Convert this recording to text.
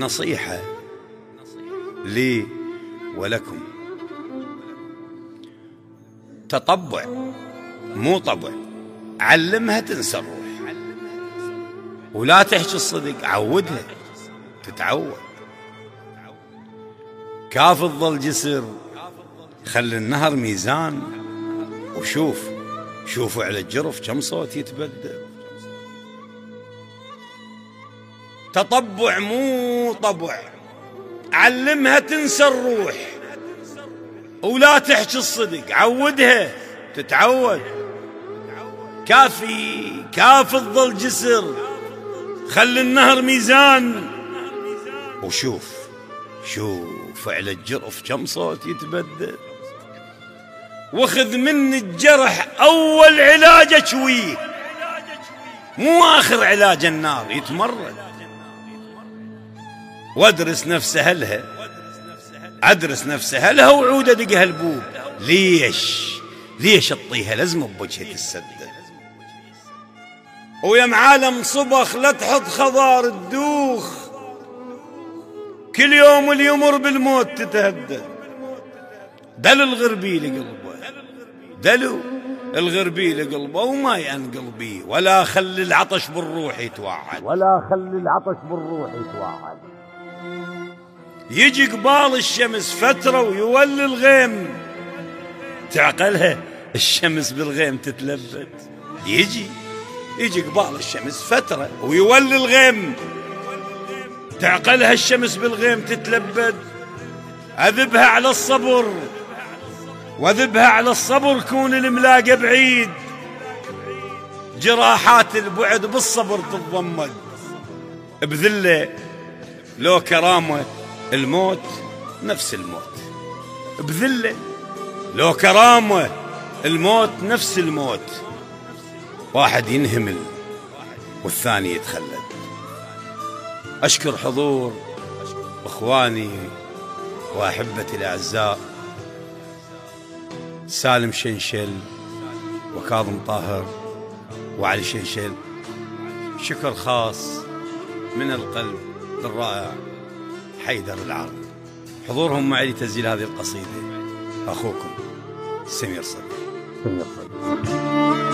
نصيحة لي ولكم. تطبع مو طبع علمها تنسى الروح. ولا تحكي الصدق عودها تتعود. كاف تظل جسر خلي النهر ميزان. وشوف شوفوا على الجرف كم صوت يتبدل. تطبع مو طبع. علمها تنسى الروح. ولا تحكي الصدق. عودها. تتعود. كافي. كافي تظل جسر. خلي النهر ميزان. وشوف. شوف على الجرف كم صوت يتبدل. واخذ مني الجرح أول علاج اشويه مو آخر علاج النار. يتمرد. وادرس نفس أهلها. أدرس نفس أهلها وعود ادقها البوب ليش؟ ليش تطيها لازم بوجهة السدة ويا معالم صبخ لا تحط خضار الدوخ. كل يوم اللي يمر بالموت تتهدد دل الغربي لقلبه. دلو الغربي لقلبه وما ينقلبي ولا خلي العطش بالروح يتوعد. ولا خلي العطش بالروح يتوعد. يجي قبال الشمس فترة ويولي الغيم. تعقلها الشمس بالغيم تتلبد يجي يجي قبال الشمس فترة ويولي الغيم. تعقلها الشمس بالغيم تتلبد أذبها على الصبر وذبها على الصبر كون الملاقى بعيد. جراحات البعد بالصبر تتضمد. بذلة لو كرامة الموت نفس الموت. بذلة لو كرامة الموت نفس الموت. واحد ينهمل والثاني يتخلد. أشكر حضور إخواني وأحبتي الأعزاء سالم شنشل وكاظم طاهر وعلي شنشل. شكر خاص من القلب للرائع. حيدر العرب. حضورهم معي لتسجيل هذه القصيدة. أخوكم سمير صديق سمير صديق